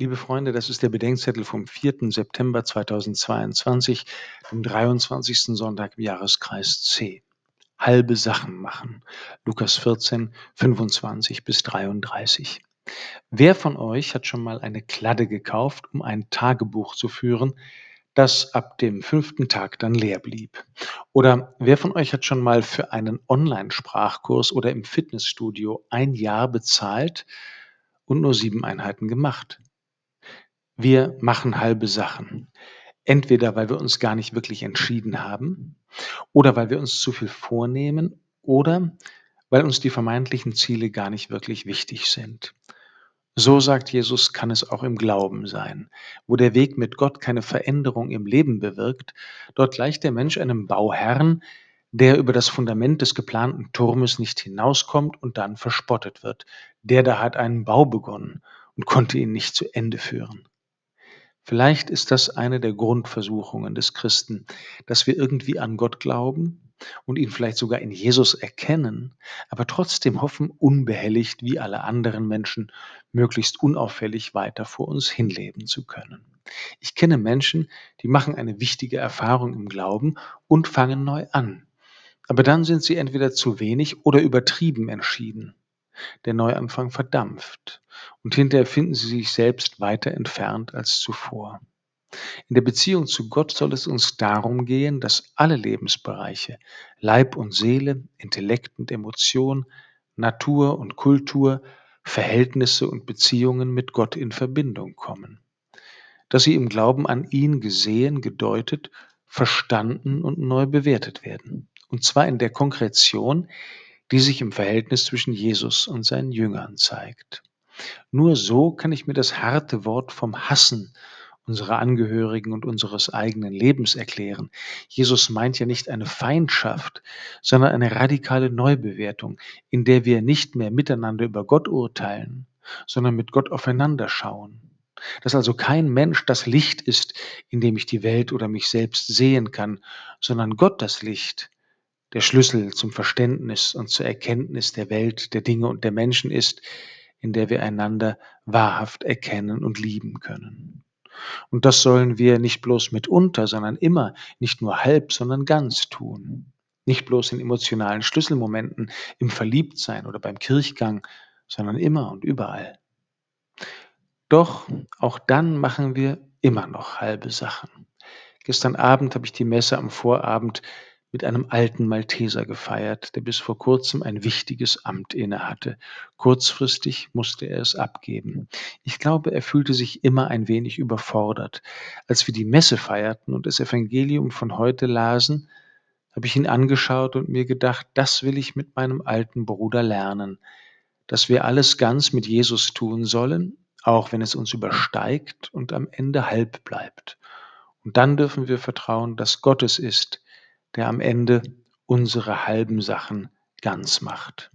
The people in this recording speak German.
Liebe Freunde, das ist der Bedenkzettel vom 4. September 2022, dem 23. Sonntag im Jahreskreis C. Halbe Sachen machen. Lukas 14, 25 bis 33. Wer von euch hat schon mal eine Kladde gekauft, um ein Tagebuch zu führen, das ab dem fünften Tag dann leer blieb? Oder wer von euch hat schon mal für einen Online-Sprachkurs oder im Fitnessstudio ein Jahr bezahlt und nur sieben Einheiten gemacht? Wir machen halbe Sachen. Entweder weil wir uns gar nicht wirklich entschieden haben oder weil wir uns zu viel vornehmen oder weil uns die vermeintlichen Ziele gar nicht wirklich wichtig sind. So sagt Jesus, kann es auch im Glauben sein. Wo der Weg mit Gott keine Veränderung im Leben bewirkt, dort gleicht der Mensch einem Bauherrn, der über das Fundament des geplanten Turmes nicht hinauskommt und dann verspottet wird. Der da hat einen Bau begonnen und konnte ihn nicht zu Ende führen. Vielleicht ist das eine der Grundversuchungen des Christen, dass wir irgendwie an Gott glauben und ihn vielleicht sogar in Jesus erkennen, aber trotzdem hoffen, unbehelligt wie alle anderen Menschen, möglichst unauffällig weiter vor uns hinleben zu können. Ich kenne Menschen, die machen eine wichtige Erfahrung im Glauben und fangen neu an. Aber dann sind sie entweder zu wenig oder übertrieben entschieden der Neuanfang verdampft und hinterher finden sie sich selbst weiter entfernt als zuvor. In der Beziehung zu Gott soll es uns darum gehen, dass alle Lebensbereiche, Leib und Seele, Intellekt und Emotion, Natur und Kultur, Verhältnisse und Beziehungen mit Gott in Verbindung kommen. Dass sie im Glauben an ihn gesehen, gedeutet, verstanden und neu bewertet werden. Und zwar in der Konkretion, die sich im Verhältnis zwischen Jesus und seinen Jüngern zeigt. Nur so kann ich mir das harte Wort vom Hassen unserer Angehörigen und unseres eigenen Lebens erklären. Jesus meint ja nicht eine Feindschaft, sondern eine radikale Neubewertung, in der wir nicht mehr miteinander über Gott urteilen, sondern mit Gott aufeinander schauen. Dass also kein Mensch das Licht ist, in dem ich die Welt oder mich selbst sehen kann, sondern Gott das Licht, der Schlüssel zum Verständnis und zur Erkenntnis der Welt, der Dinge und der Menschen ist, in der wir einander wahrhaft erkennen und lieben können. Und das sollen wir nicht bloß mitunter, sondern immer, nicht nur halb, sondern ganz tun. Nicht bloß in emotionalen Schlüsselmomenten, im Verliebtsein oder beim Kirchgang, sondern immer und überall. Doch auch dann machen wir immer noch halbe Sachen. Gestern Abend habe ich die Messe am Vorabend mit einem alten Malteser gefeiert, der bis vor kurzem ein wichtiges Amt innehatte. Kurzfristig musste er es abgeben. Ich glaube, er fühlte sich immer ein wenig überfordert. Als wir die Messe feierten und das Evangelium von heute lasen, habe ich ihn angeschaut und mir gedacht, das will ich mit meinem alten Bruder lernen, dass wir alles ganz mit Jesus tun sollen, auch wenn es uns übersteigt und am Ende halb bleibt. Und dann dürfen wir vertrauen, dass Gott es ist, der am Ende unsere halben Sachen ganz macht.